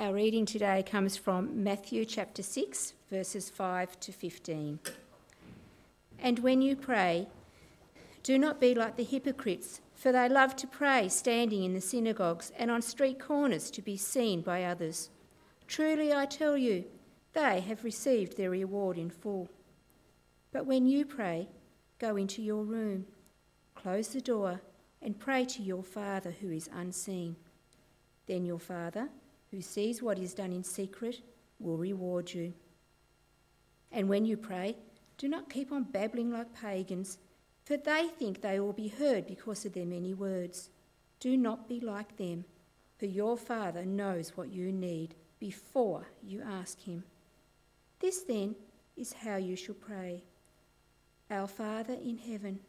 Our reading today comes from Matthew chapter 6, verses 5 to 15. And when you pray, do not be like the hypocrites, for they love to pray standing in the synagogues and on street corners to be seen by others. Truly I tell you, they have received their reward in full. But when you pray, go into your room, close the door, and pray to your Father who is unseen. Then your Father, who sees what is done in secret will reward you. And when you pray, do not keep on babbling like pagans, for they think they will be heard because of their many words. Do not be like them, for your Father knows what you need before you ask Him. This then is how you shall pray Our Father in heaven,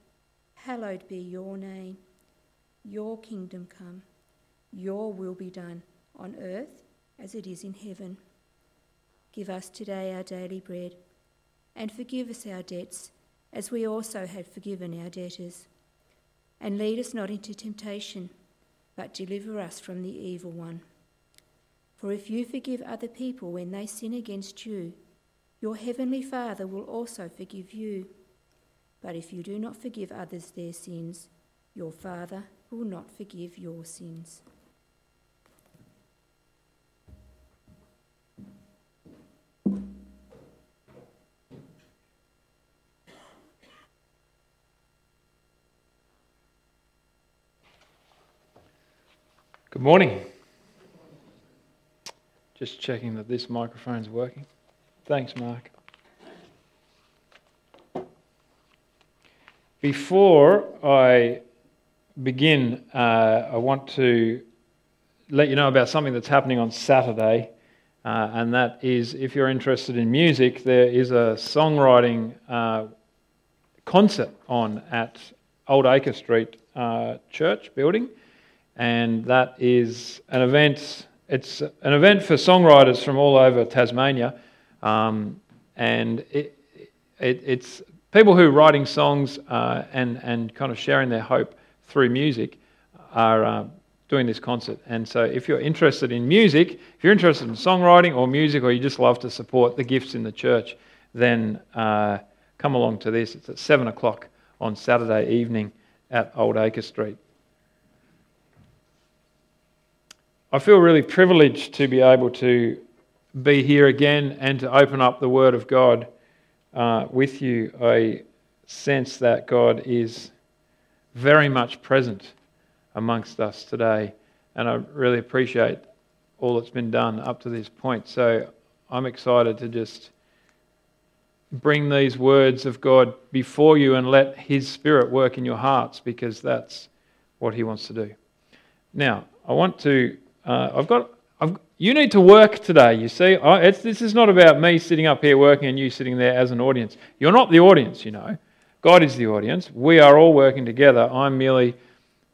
hallowed be your name. Your kingdom come, your will be done on earth as it is in heaven. Give us today our daily bread, and forgive us our debts, as we also have forgiven our debtors. And lead us not into temptation, but deliver us from the evil one. For if you forgive other people when they sin against you, your heavenly Father will also forgive you. But if you do not forgive others their sins, your Father will not forgive your sins. Good morning. Just checking that this microphone's working. Thanks, Mark. Before I begin, uh, I want to let you know about something that's happening on Saturday, uh, and that is if you're interested in music, there is a songwriting uh, concert on at Oldaker Street uh, Church building and that is an event. It's an event for songwriters from all over Tasmania, um, and it, it, it's people who are writing songs uh, and and kind of sharing their hope through music are uh, doing this concert. And so, if you're interested in music, if you're interested in songwriting or music, or you just love to support the gifts in the church, then uh, come along to this. It's at seven o'clock on Saturday evening at Oldaker Street. I feel really privileged to be able to be here again and to open up the Word of God uh, with you. I sense that God is very much present amongst us today, and I really appreciate all that's been done up to this point. So I'm excited to just bring these words of God before you and let His Spirit work in your hearts because that's what He wants to do. Now, I want to uh, I've got, I've, you need to work today, you see. I, this is not about me sitting up here working and you sitting there as an audience. You're not the audience, you know. God is the audience. We are all working together. I'm merely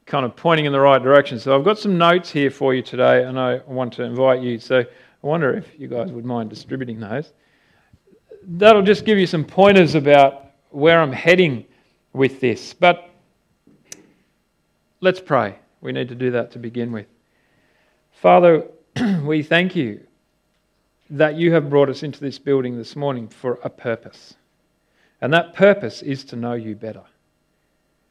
kind of pointing in the right direction. So I've got some notes here for you today, and I want to invite you. So I wonder if you guys would mind distributing those. That'll just give you some pointers about where I'm heading with this. But let's pray. We need to do that to begin with. Father, we thank you that you have brought us into this building this morning for a purpose. And that purpose is to know you better.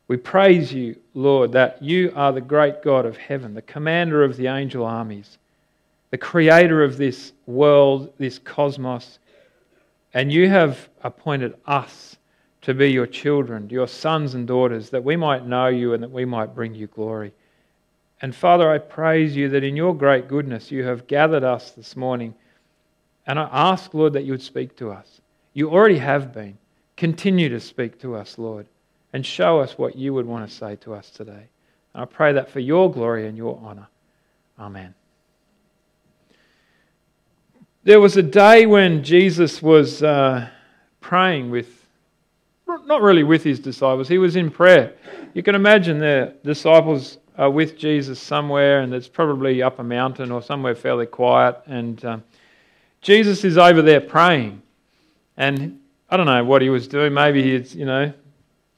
We praise you, Lord, that you are the great God of heaven, the commander of the angel armies, the creator of this world, this cosmos. And you have appointed us to be your children, your sons and daughters, that we might know you and that we might bring you glory. And Father, I praise you that in your great goodness you have gathered us this morning. And I ask, Lord, that you would speak to us. You already have been. Continue to speak to us, Lord, and show us what you would want to say to us today. And I pray that for your glory and your honor. Amen. There was a day when Jesus was uh, praying with, not really with his disciples, he was in prayer. You can imagine the disciples uh, with Jesus somewhere, and it's probably up a mountain or somewhere fairly quiet. And um, Jesus is over there praying. And I don't know what he was doing. Maybe he's, you know,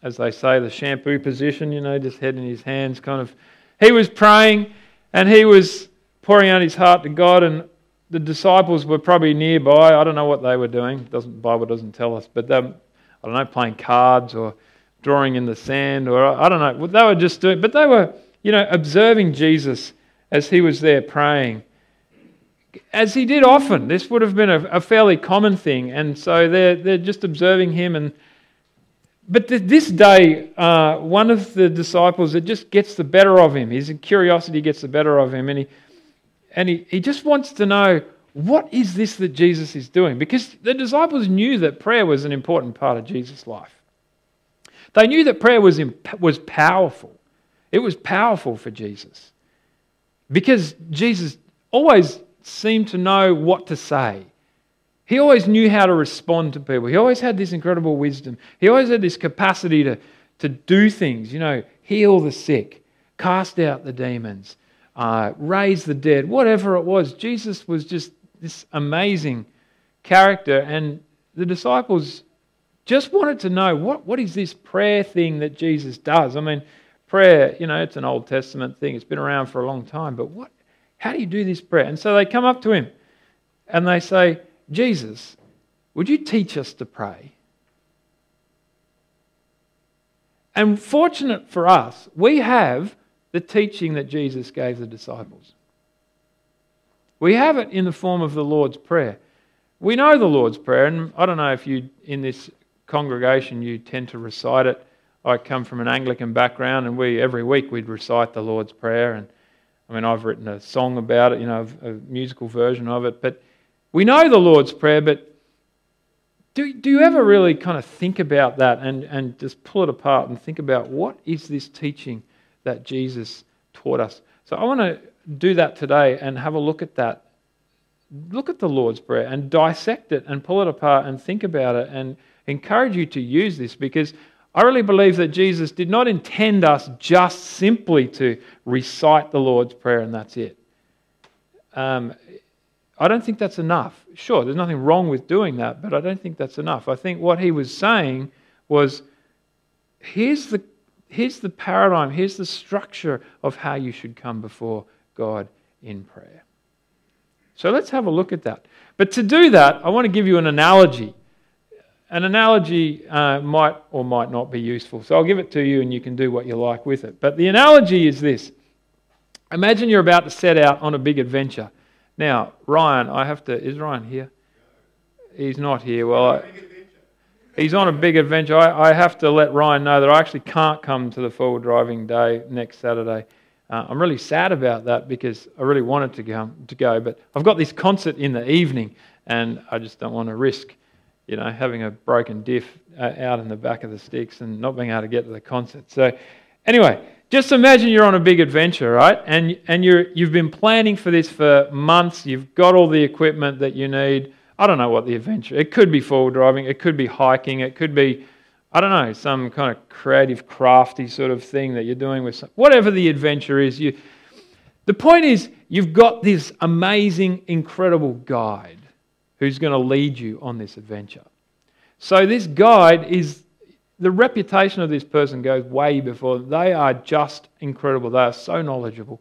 as they say, the shampoo position, you know, just head in his hands, kind of. He was praying and he was pouring out his heart to God. And the disciples were probably nearby. I don't know what they were doing. Doesn't the Bible doesn't tell us, but they, I don't know, playing cards or drawing in the sand, or I don't know what they were just doing. But they were, you know, observing Jesus as he was there praying, as he did often. This would have been a, a fairly common thing, and so they're they're just observing him. And but th- this day, uh, one of the disciples it just gets the better of him. His curiosity gets the better of him, and he and he, he just wants to know what is this that Jesus is doing? Because the disciples knew that prayer was an important part of Jesus' life. They knew that prayer was, was powerful. It was powerful for Jesus. Because Jesus always seemed to know what to say. He always knew how to respond to people. He always had this incredible wisdom. He always had this capacity to, to do things, you know, heal the sick, cast out the demons, uh, raise the dead, whatever it was. Jesus was just this amazing character, and the disciples just wanted to know what, what is this prayer thing that Jesus does? I mean, prayer, you know, it's an Old Testament thing, it's been around for a long time, but what, how do you do this prayer? And so they come up to him and they say, Jesus, would you teach us to pray? And fortunate for us, we have the teaching that Jesus gave the disciples. We have it in the form of the Lord's Prayer. We know the Lord's Prayer, and I don't know if you, in this congregation, you tend to recite it. I come from an Anglican background, and we every week we'd recite the Lord's Prayer. And I mean, I've written a song about it, you know, a musical version of it. But we know the Lord's Prayer, but do, do you ever really kind of think about that and, and just pull it apart and think about what is this teaching that Jesus taught us? So I want to do that today and have a look at that. Look at the Lord's Prayer and dissect it and pull it apart and think about it and encourage you to use this because I really believe that Jesus did not intend us just simply to recite the Lord's Prayer and that's it. Um, I don't think that's enough. Sure, there's nothing wrong with doing that, but I don't think that's enough. I think what he was saying was here's the, here's the paradigm, here's the structure of how you should come before God in prayer. So let's have a look at that. But to do that, I want to give you an analogy. An analogy uh, might or might not be useful. So I'll give it to you and you can do what you like with it. But the analogy is this Imagine you're about to set out on a big adventure. Now, Ryan, I have to. Is Ryan here? He's not here. Well, I, he's on a big adventure. I, I, have to let Ryan know that I actually can't come to the four-wheel driving day next Saturday. Uh, I'm really sad about that because I really wanted to go, to go, but I've got this concert in the evening, and I just don't want to risk, you know, having a broken diff uh, out in the back of the sticks and not being able to get to the concert. So, anyway, just imagine you're on a big adventure, right? And and you're you've been planning for this for months. You've got all the equipment that you need. I don't know what the adventure. It could be four-wheel driving. It could be hiking. It could be I don't know, some kind of creative, crafty sort of thing that you're doing with some, whatever the adventure is. You, the point is, you've got this amazing, incredible guide who's going to lead you on this adventure. So, this guide is the reputation of this person goes way before. They are just incredible. They are so knowledgeable.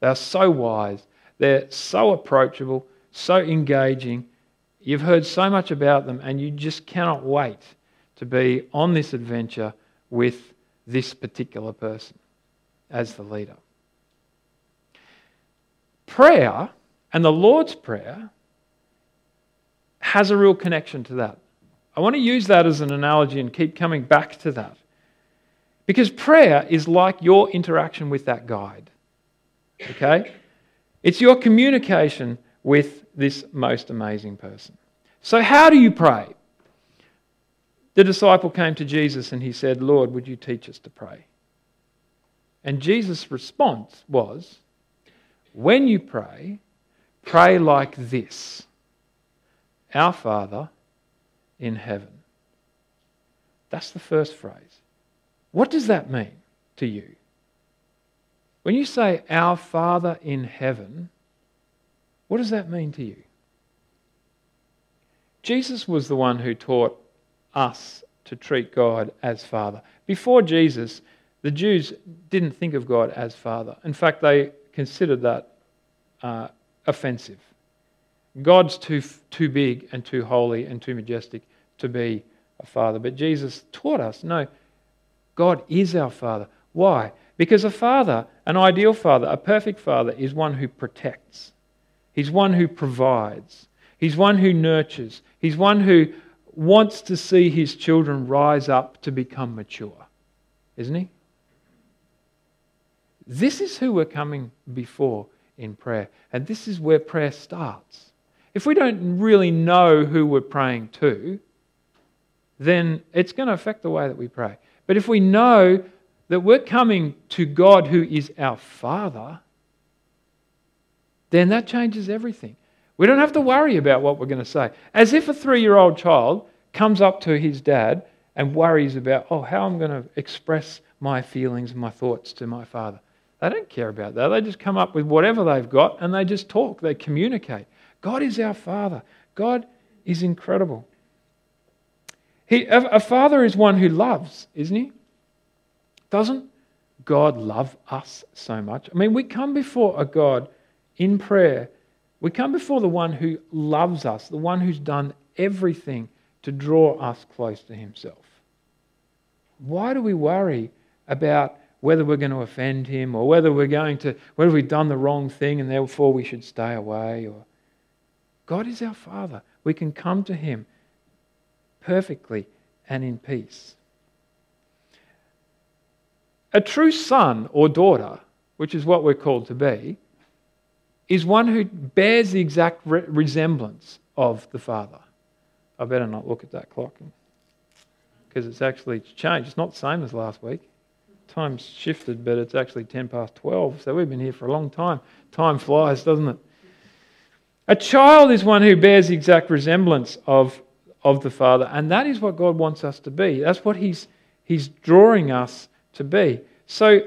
They are so wise. They're so approachable, so engaging. You've heard so much about them, and you just cannot wait to be on this adventure with this particular person as the leader. Prayer and the Lord's Prayer has a real connection to that. I want to use that as an analogy and keep coming back to that. Because prayer is like your interaction with that guide. Okay? It's your communication with this most amazing person. So, how do you pray? The disciple came to Jesus and he said, Lord, would you teach us to pray? And Jesus' response was, When you pray, pray like this Our Father in heaven. That's the first phrase. What does that mean to you? When you say, Our Father in heaven, what does that mean to you? Jesus was the one who taught us to treat God as Father. Before Jesus, the Jews didn't think of God as Father. In fact, they considered that uh, offensive. God's too, too big and too holy and too majestic to be a father. But Jesus taught us no, God is our father. Why? Because a father, an ideal father, a perfect father, is one who protects, he's one who provides, he's one who nurtures, he's one who wants to see his children rise up to become mature, isn't he? This is who we're coming before in prayer. And this is where prayer starts. If we don't really know who we're praying to, then it's going to affect the way that we pray. But if we know that we're coming to God who is our Father, then that changes everything. We don't have to worry about what we're going to say. As if a three year old child comes up to his dad and worries about, oh, how I'm going to express my feelings and my thoughts to my father. They don't care about that. They just come up with whatever they've got and they just talk, they communicate. God is our Father. God is incredible. He, a, a father is one who loves, isn't he? Doesn't God love us so much? I mean, we come before a God in prayer. We come before the one who loves us, the one who's done everything to draw us close to himself. Why do we worry about whether we're going to offend him or whether we're going to whether we've done the wrong thing and therefore we should stay away or God is our father. We can come to him perfectly and in peace. A true son or daughter which is what we're called to be is one who bears the exact re- resemblance of the father. I better not look at that clock because it's actually changed. It's not the same as last week. Time's shifted, but it's actually 10 past 12, so we've been here for a long time. Time flies, doesn't it? A child is one who bears the exact resemblance of, of the Father, and that is what God wants us to be. That's what He's, he's drawing us to be. So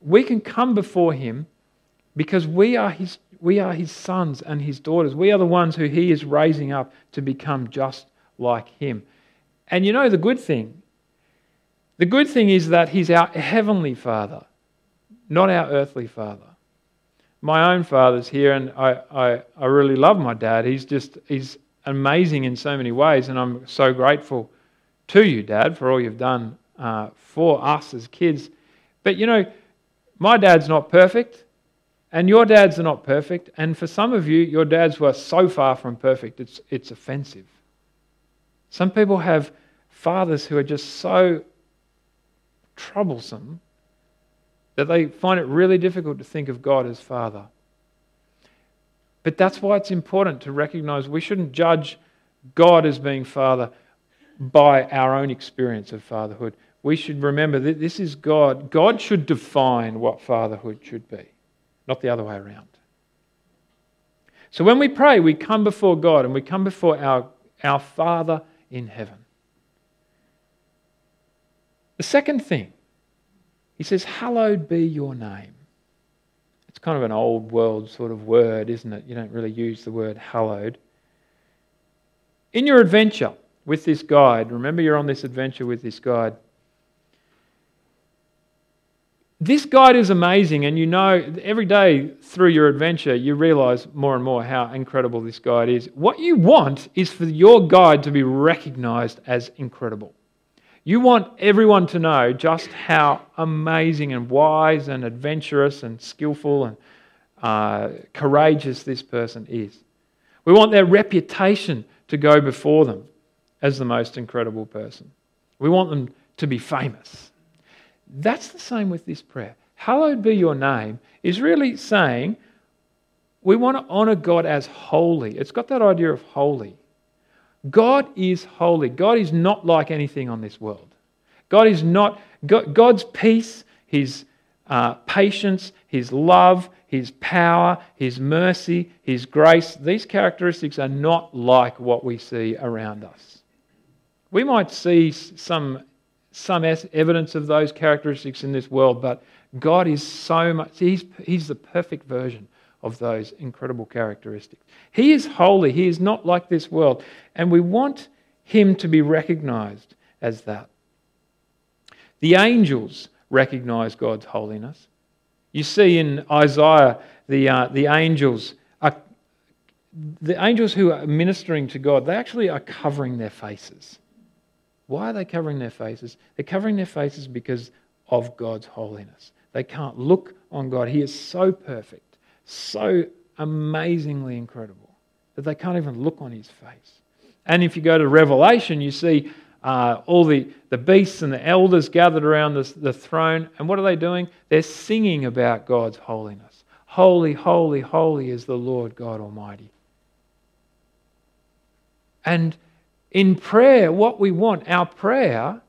we can come before Him because we are His, we are His sons and His daughters. We are the ones who He is raising up to become just like Him. And you know the good thing the good thing is that He's our heavenly Father, not our earthly Father. My own father's here, and I, I, I really love my dad. He's just he's amazing in so many ways, and I'm so grateful to you, Dad, for all you've done uh, for us as kids. But you know, my dad's not perfect, and your dads are not perfect, and for some of you, your dads were so far from perfect, it's, it's offensive. Some people have fathers who are just so troublesome that they find it really difficult to think of God as Father. But that's why it's important to recognize we shouldn't judge God as being Father by our own experience of fatherhood. We should remember that this is God. God should define what fatherhood should be, not the other way around. So when we pray, we come before God and we come before our, our Father in heaven. The second thing, he says, Hallowed be your name. It's kind of an old world sort of word, isn't it? You don't really use the word hallowed. In your adventure with this guide, remember you're on this adventure with this guide. This guide is amazing, and you know every day through your adventure, you realize more and more how incredible this guide is. What you want is for your guide to be recognized as incredible. You want everyone to know just how amazing and wise and adventurous and skillful and uh, courageous this person is. We want their reputation to go before them as the most incredible person. We want them to be famous. That's the same with this prayer. Hallowed be your name is really saying we want to honor God as holy. It's got that idea of holy. God is holy. God is not like anything on this world. God is not, God's peace, His uh, patience, His love, His power, His mercy, His grace, these characteristics are not like what we see around us. We might see some, some evidence of those characteristics in this world, but God is so much, He's, he's the perfect version of those incredible characteristics. He is holy. He is not like this world. And we want him to be recognized as that. The angels recognize God's holiness. You see in Isaiah, the, uh, the angels are the angels who are ministering to God, they actually are covering their faces. Why are they covering their faces? They're covering their faces because of God's holiness. They can't look on God. He is so perfect, so amazingly incredible that they can't even look on his face. And if you go to Revelation, you see uh, all the, the beasts and the elders gathered around the, the throne. And what are they doing? They're singing about God's holiness. Holy, holy, holy is the Lord God Almighty. And in prayer, what we want, our prayer,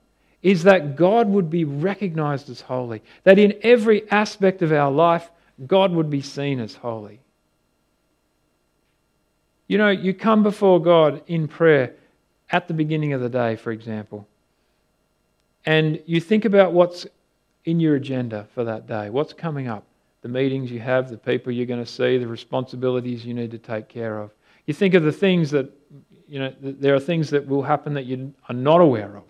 is that God would be recognized as holy. That in every aspect of our life, God would be seen as holy. You know, you come before God in prayer at the beginning of the day, for example, and you think about what's in your agenda for that day, what's coming up, the meetings you have, the people you're going to see, the responsibilities you need to take care of. You think of the things that, you know, there are things that will happen that you are not aware of.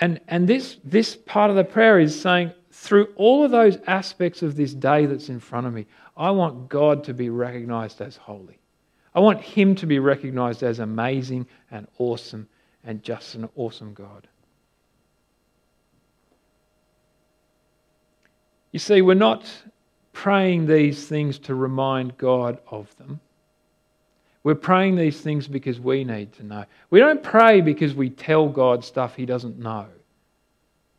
And, and this, this part of the prayer is saying, through all of those aspects of this day that's in front of me, I want God to be recognized as holy. I want him to be recognized as amazing and awesome and just an awesome God. You see, we're not praying these things to remind God of them. We're praying these things because we need to know. We don't pray because we tell God stuff he doesn't know.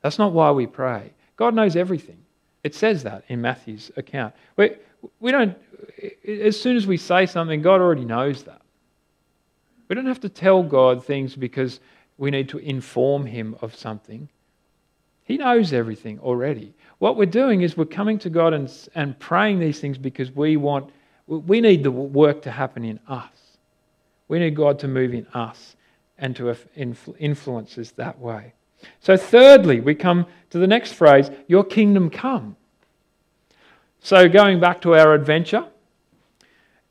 That's not why we pray. God knows everything. It says that in Matthew's account. We, we don't, as soon as we say something, God already knows that. We don't have to tell God things because we need to inform Him of something. He knows everything already. What we're doing is we're coming to God and, and praying these things because we want, we need the work to happen in us. We need God to move in us and to influence us that way. So, thirdly, we come to the next phrase Your kingdom come. So, going back to our adventure,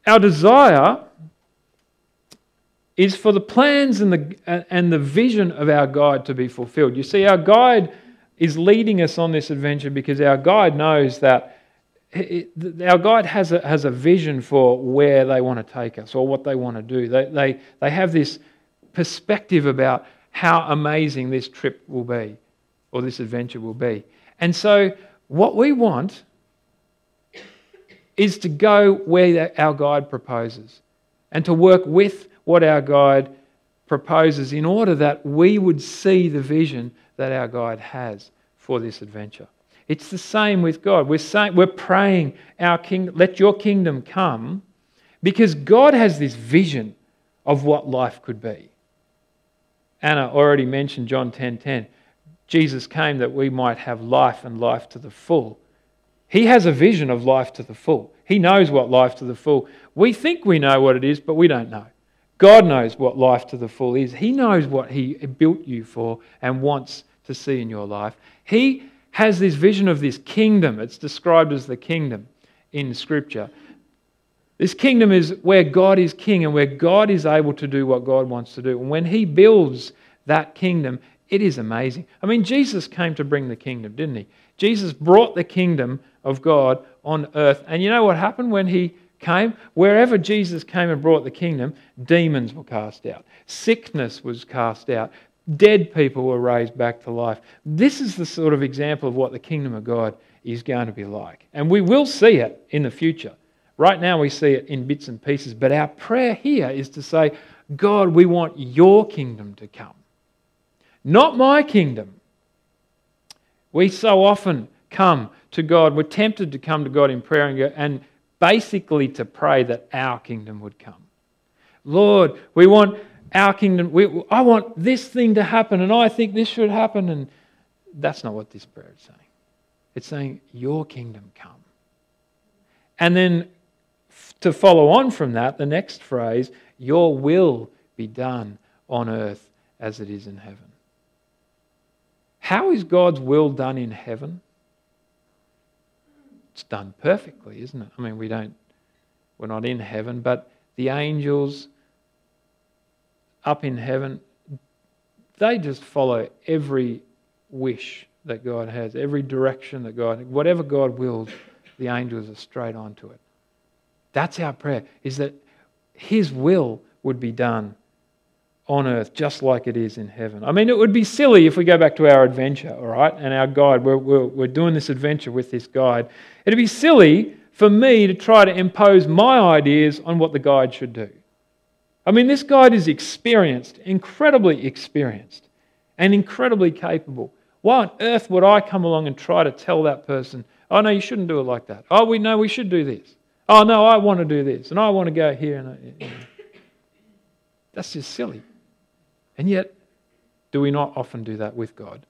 our desire is for the plans and the, and the vision of our guide to be fulfilled. You see, our guide is leading us on this adventure because our guide knows that it, our guide has a, has a vision for where they want to take us or what they want to do. They, they, they have this perspective about how amazing this trip will be or this adventure will be. And so, what we want is to go where our guide proposes and to work with what our guide proposes in order that we would see the vision that our guide has for this adventure. It's the same with God. We're saying we're praying our king, let your kingdom come, because God has this vision of what life could be. Anna already mentioned John 10:10. 10, 10. Jesus came that we might have life and life to the full. He has a vision of life to the full. He knows what life to the full. We think we know what it is, but we don't know. God knows what life to the full is. He knows what He built you for and wants to see in your life. He has this vision of this kingdom. It's described as the kingdom in Scripture. This kingdom is where God is king and where God is able to do what God wants to do. And when He builds that kingdom, it is amazing. I mean, Jesus came to bring the kingdom, didn't He? Jesus brought the kingdom of God on earth. And you know what happened when he came? Wherever Jesus came and brought the kingdom, demons were cast out, sickness was cast out, dead people were raised back to life. This is the sort of example of what the kingdom of God is going to be like. And we will see it in the future. Right now, we see it in bits and pieces, but our prayer here is to say, God, we want your kingdom to come, not my kingdom. We so often come to God, we're tempted to come to God in prayer and, go, and basically to pray that our kingdom would come. Lord, we want our kingdom, we, I want this thing to happen, and I think this should happen. And that's not what this prayer is saying. It's saying, Your kingdom come. And then to follow on from that, the next phrase, Your will be done on earth as it is in heaven. How is God's will done in heaven? It's done perfectly, isn't it? I mean, we don't, we're not in heaven, but the angels up in heaven, they just follow every wish that God has, every direction that God, whatever God wills, the angels are straight onto it. That's our prayer, is that His will would be done on earth just like it is in heaven. I mean, it would be silly if we go back to our adventure, all right, and our guide, we're, we're, we're doing this adventure with this guide. It'd be silly for me to try to impose my ideas on what the guide should do. I mean, this guide is experienced, incredibly experienced, and incredibly capable. Why on earth would I come along and try to tell that person, oh, no, you shouldn't do it like that? Oh, we know we should do this. Oh, no, I want to do this, and I want to go here. And know. That's just silly. And yet, do we not often do that with God?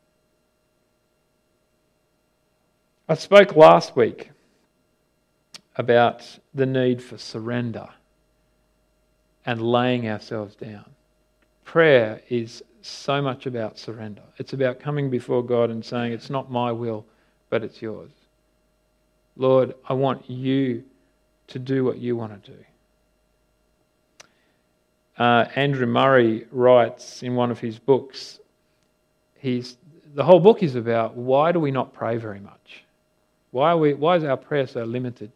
I spoke last week about the need for surrender and laying ourselves down. Prayer is so much about surrender. It's about coming before God and saying, It's not my will, but it's yours. Lord, I want you to do what you want to do. Uh, Andrew Murray writes in one of his books, he's, the whole book is about why do we not pray very much? Why, we, why is our prayer so limited?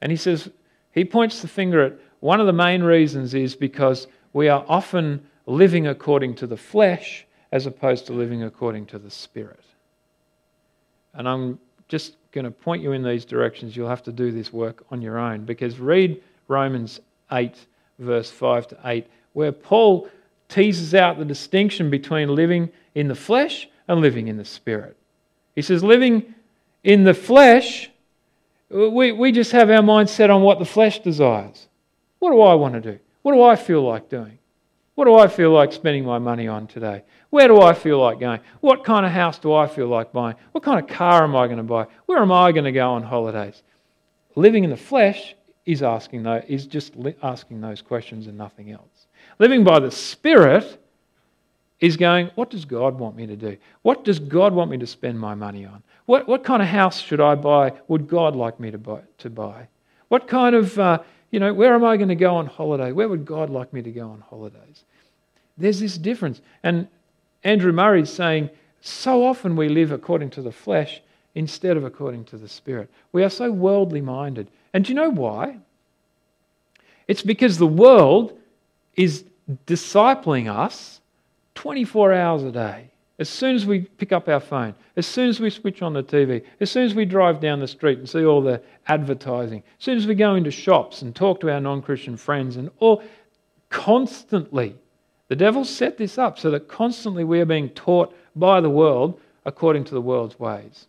And he says, he points the finger at one of the main reasons is because we are often living according to the flesh as opposed to living according to the spirit. And I'm just going to point you in these directions. You'll have to do this work on your own because read Romans 8 verse 5 to 8, where Paul teases out the distinction between living in the flesh and living in the spirit. He says, living in the flesh, we, we just have our mind set on what the flesh desires. What do I want to do? What do I feel like doing? What do I feel like spending my money on today? Where do I feel like going? What kind of house do I feel like buying? What kind of car am I going to buy? Where am I going to go on holidays? Living in the flesh is asking those, is just asking those questions and nothing else. Living by the Spirit is going, what does God want me to do? What does God want me to spend my money on? What, what kind of house should I buy? Would God like me to buy? To buy? What kind of, uh, you know, where am I going to go on holiday? Where would God like me to go on holidays? There's this difference. And Andrew Murray is saying, so often we live according to the flesh instead of according to the Spirit. We are so worldly minded. And do you know why? It's because the world is discipling us 24 hours a day. As soon as we pick up our phone, as soon as we switch on the TV, as soon as we drive down the street and see all the advertising, as soon as we go into shops and talk to our non Christian friends, and all constantly, the devil set this up so that constantly we are being taught by the world according to the world's ways.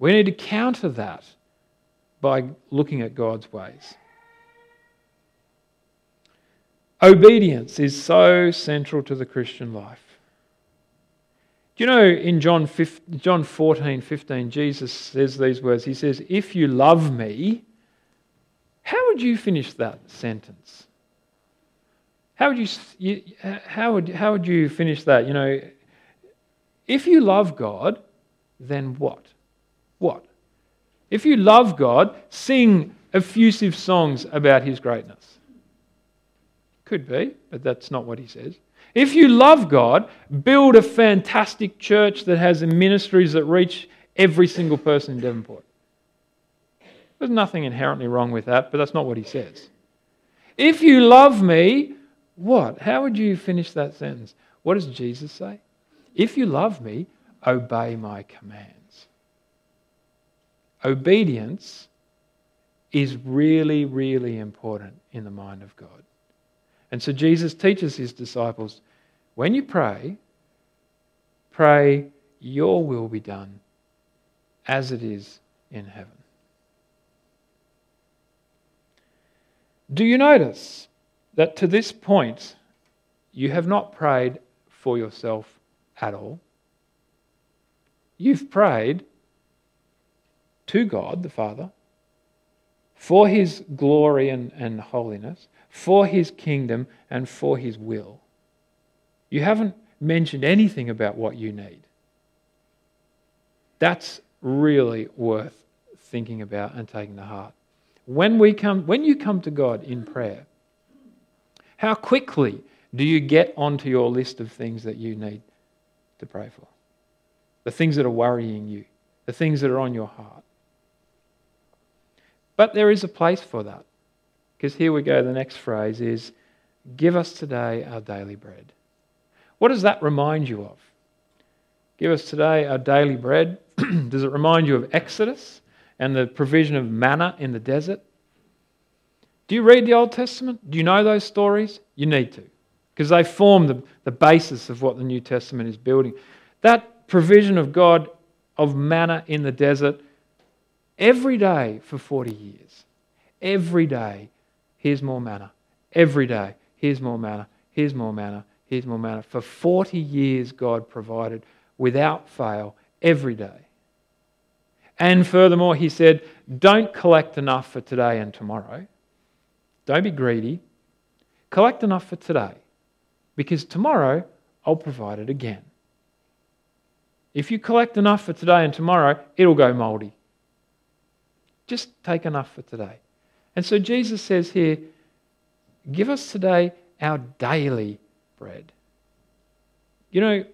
We need to counter that by looking at God's ways. Obedience is so central to the Christian life. Do you know in John, 15, John 14, 15, Jesus says these words? He says, If you love me, how would you finish that sentence? How would you, how would, how would you finish that? You know, if you love God, then what? What? If you love God, sing effusive songs about his greatness. Could be, but that's not what he says. If you love God, build a fantastic church that has ministries that reach every single person in Devonport. There's nothing inherently wrong with that, but that's not what he says. If you love me, what? How would you finish that sentence? What does Jesus say? If you love me, obey my commands. obedience is really, really important in the mind of God. And so Jesus teaches his disciples when you pray, pray, Your will be done as it is in heaven. Do you notice that to this point, you have not prayed for yourself at all? You've prayed to God the Father for his glory and, and holiness, for his kingdom, and for his will. You haven't mentioned anything about what you need. That's really worth thinking about and taking to heart. When, we come, when you come to God in prayer, how quickly do you get onto your list of things that you need to pray for? The things that are worrying you, the things that are on your heart. But there is a place for that. Because here we go, the next phrase is, Give us today our daily bread. What does that remind you of? Give us today our daily bread. does it remind you of Exodus and the provision of manna in the desert? Do you read the Old Testament? Do you know those stories? You need to, because they form the, the basis of what the New Testament is building. That provision of God of manna in the desert every day for 40 years. Every day, here's more manna. Every day, here's more manna. Here's more manna. Here's more manna. For 40 years, God provided without fail every day. And furthermore, he said, Don't collect enough for today and tomorrow. Don't be greedy. Collect enough for today because tomorrow I'll provide it again. If you collect enough for today and tomorrow, it'll go moldy. Just take enough for today. And so Jesus says here, Give us today our daily bread. You know,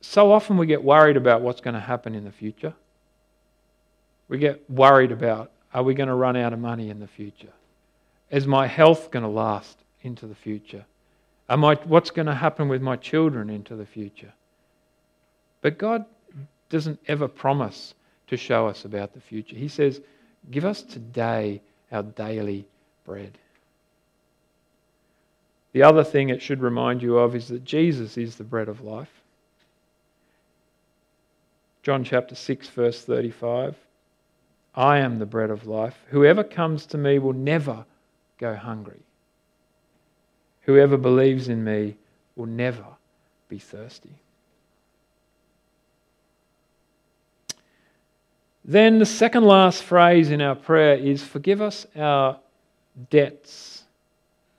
so often we get worried about what's going to happen in the future. We get worried about are we going to run out of money in the future? Is my health going to last into the future? Am I, what's going to happen with my children into the future? But God doesn't ever promise to show us about the future. He says, Give us today our daily bread. The other thing it should remind you of is that Jesus is the bread of life. John chapter 6, verse 35. I am the bread of life. Whoever comes to me will never go hungry. Whoever believes in me will never be thirsty. Then the second last phrase in our prayer is Forgive us our debts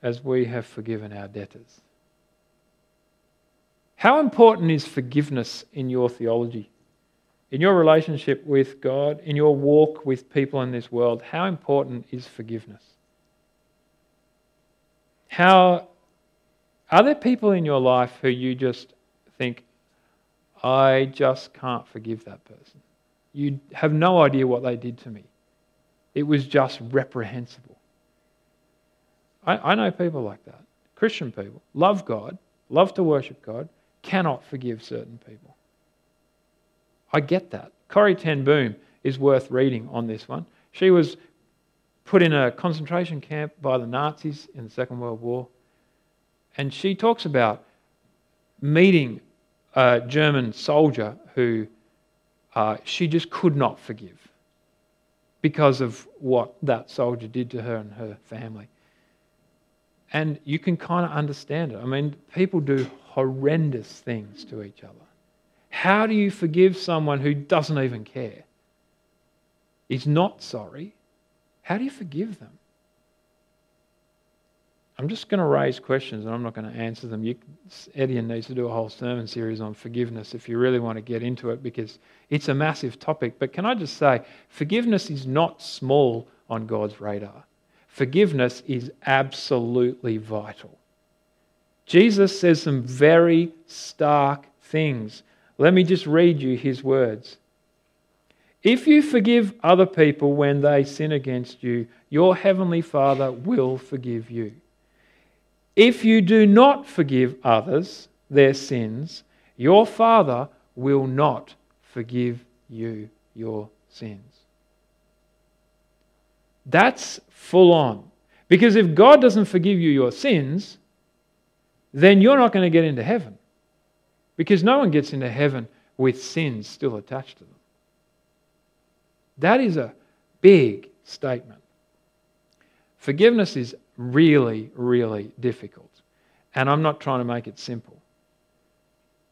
as we have forgiven our debtors. How important is forgiveness in your theology? In your relationship with God, in your walk with people in this world, how important is forgiveness? How are there people in your life who you just think, I just can't forgive that person? You have no idea what they did to me. It was just reprehensible. I, I know people like that. Christian people love God, love to worship God, cannot forgive certain people. I get that. Corrie Ten Boom is worth reading on this one. She was put in a concentration camp by the Nazis in the Second World War. And she talks about meeting a German soldier who uh, she just could not forgive because of what that soldier did to her and her family. And you can kind of understand it. I mean, people do horrendous things to each other. How do you forgive someone who doesn't even care? Is not sorry, how do you forgive them? I'm just going to raise questions and I'm not going to answer them. You, Edian needs to do a whole sermon series on forgiveness if you really want to get into it because it's a massive topic. But can I just say, forgiveness is not small on God's radar. Forgiveness is absolutely vital. Jesus says some very stark things. Let me just read you his words. If you forgive other people when they sin against you, your heavenly Father will forgive you. If you do not forgive others their sins, your Father will not forgive you your sins. That's full on. Because if God doesn't forgive you your sins, then you're not going to get into heaven. Because no one gets into heaven with sins still attached to them. That is a big statement. Forgiveness is really, really difficult. And I'm not trying to make it simple.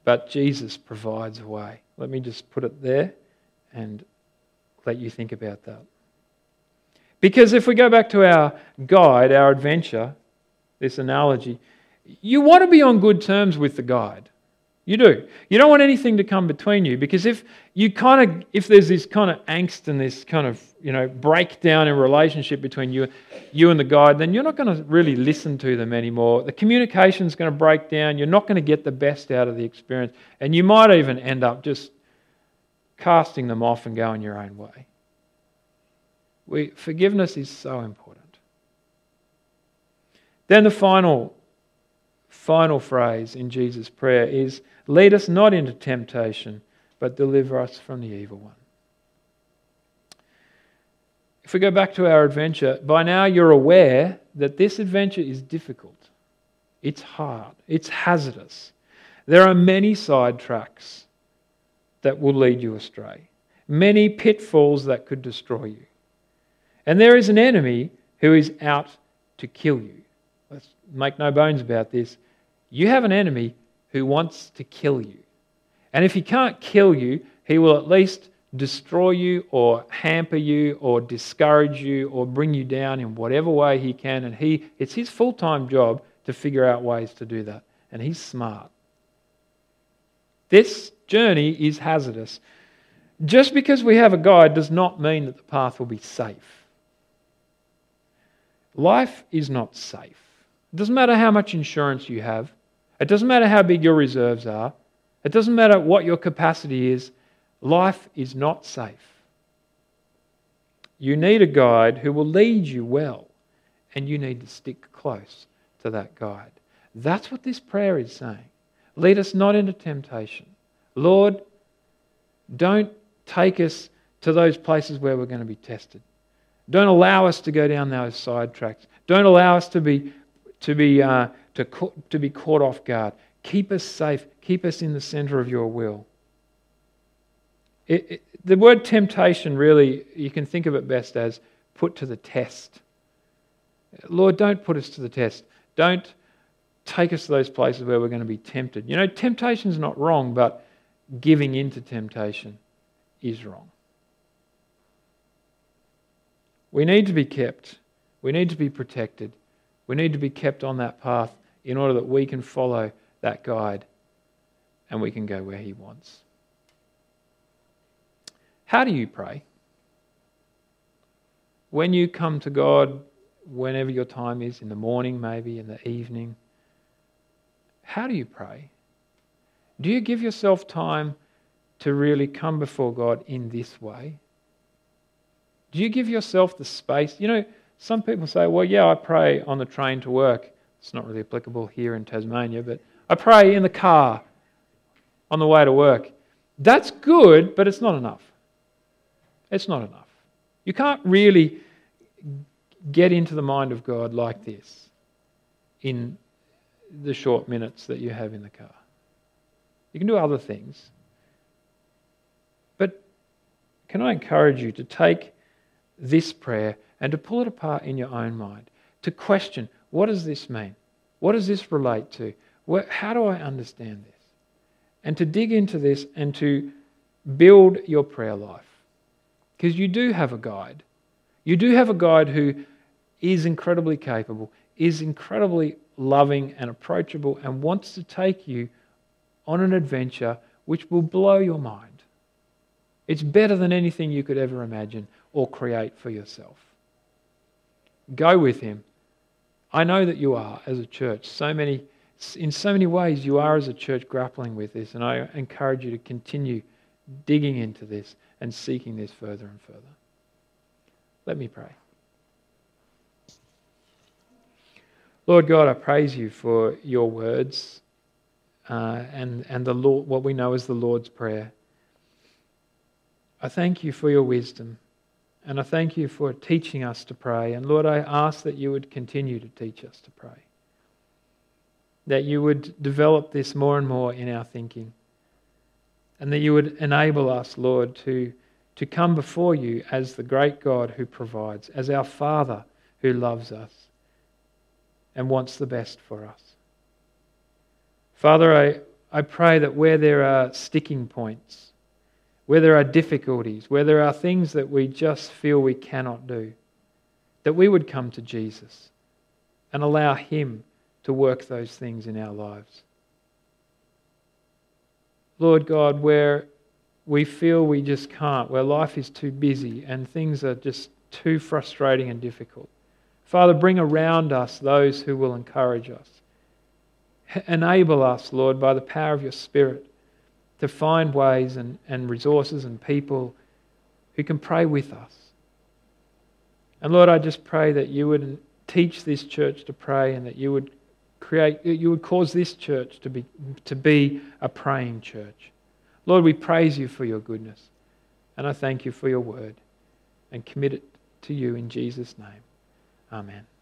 But Jesus provides a way. Let me just put it there and let you think about that. Because if we go back to our guide, our adventure, this analogy, you want to be on good terms with the guide. You do. You don't want anything to come between you because if you kind of if there's this kind of angst and this kind of you know breakdown in relationship between you you and the guide, then you're not going to really listen to them anymore. The communication's going to break down. You're not going to get the best out of the experience, and you might even end up just casting them off and going your own way. We, forgiveness is so important. Then the final, final phrase in Jesus' prayer is Lead us not into temptation, but deliver us from the evil one. If we go back to our adventure, by now you're aware that this adventure is difficult. It's hard. It's hazardous. There are many side tracks that will lead you astray, many pitfalls that could destroy you. And there is an enemy who is out to kill you. Let's make no bones about this. You have an enemy who wants to kill you. And if he can't kill you, he will at least destroy you or hamper you or discourage you or bring you down in whatever way he can. And he, it's his full time job to figure out ways to do that. And he's smart. This journey is hazardous. Just because we have a guide does not mean that the path will be safe. Life is not safe. It doesn't matter how much insurance you have, it doesn't matter how big your reserves are, it doesn't matter what your capacity is. Life is not safe. You need a guide who will lead you well, and you need to stick close to that guide. That's what this prayer is saying. Lead us not into temptation. Lord, don't take us to those places where we're going to be tested. Don't allow us to go down those side tracks. Don't allow us to be, to be, uh, to, to be caught off guard. Keep us safe. Keep us in the center of your will. It, it, the word temptation really, you can think of it best as put to the test. Lord, don't put us to the test. Don't take us to those places where we're going to be tempted. You know, temptation is not wrong, but giving in to temptation is wrong. We need to be kept. We need to be protected. We need to be kept on that path in order that we can follow that guide and we can go where He wants. How do you pray? When you come to God, whenever your time is, in the morning, maybe, in the evening, how do you pray? Do you give yourself time to really come before God in this way? Do you give yourself the space? You know, some people say, well, yeah, I pray on the train to work. It's not really applicable here in Tasmania, but I pray in the car on the way to work. That's good, but it's not enough. It's not enough. You can't really get into the mind of God like this in the short minutes that you have in the car. You can do other things. But can I encourage you to take this prayer and to pull it apart in your own mind, to question what does this mean? What does this relate to? Where, how do I understand this? And to dig into this and to build your prayer life. Because you do have a guide. You do have a guide who is incredibly capable, is incredibly loving and approachable, and wants to take you on an adventure which will blow your mind. It's better than anything you could ever imagine or create for yourself. Go with him. I know that you are as a church. So many, in so many ways, you are as a church grappling with this, and I encourage you to continue digging into this and seeking this further and further. Let me pray. Lord God, I praise you for your words uh, and, and the Lord, what we know as the Lord's Prayer. I thank you for your wisdom, and I thank you for teaching us to pray. And Lord, I ask that you would continue to teach us to pray, that you would develop this more and more in our thinking, and that you would enable us, Lord, to, to come before you as the great God who provides, as our Father who loves us and wants the best for us. Father, I, I pray that where there are sticking points, where there are difficulties, where there are things that we just feel we cannot do, that we would come to Jesus and allow Him to work those things in our lives. Lord God, where we feel we just can't, where life is too busy and things are just too frustrating and difficult. Father, bring around us those who will encourage us. Enable us, Lord, by the power of your Spirit, to find ways and, and resources and people who can pray with us. And Lord, I just pray that you would teach this church to pray and that you would create, you would cause this church to be, to be a praying church. Lord, we praise you for your goodness. And I thank you for your word and commit it to you in Jesus' name. Amen.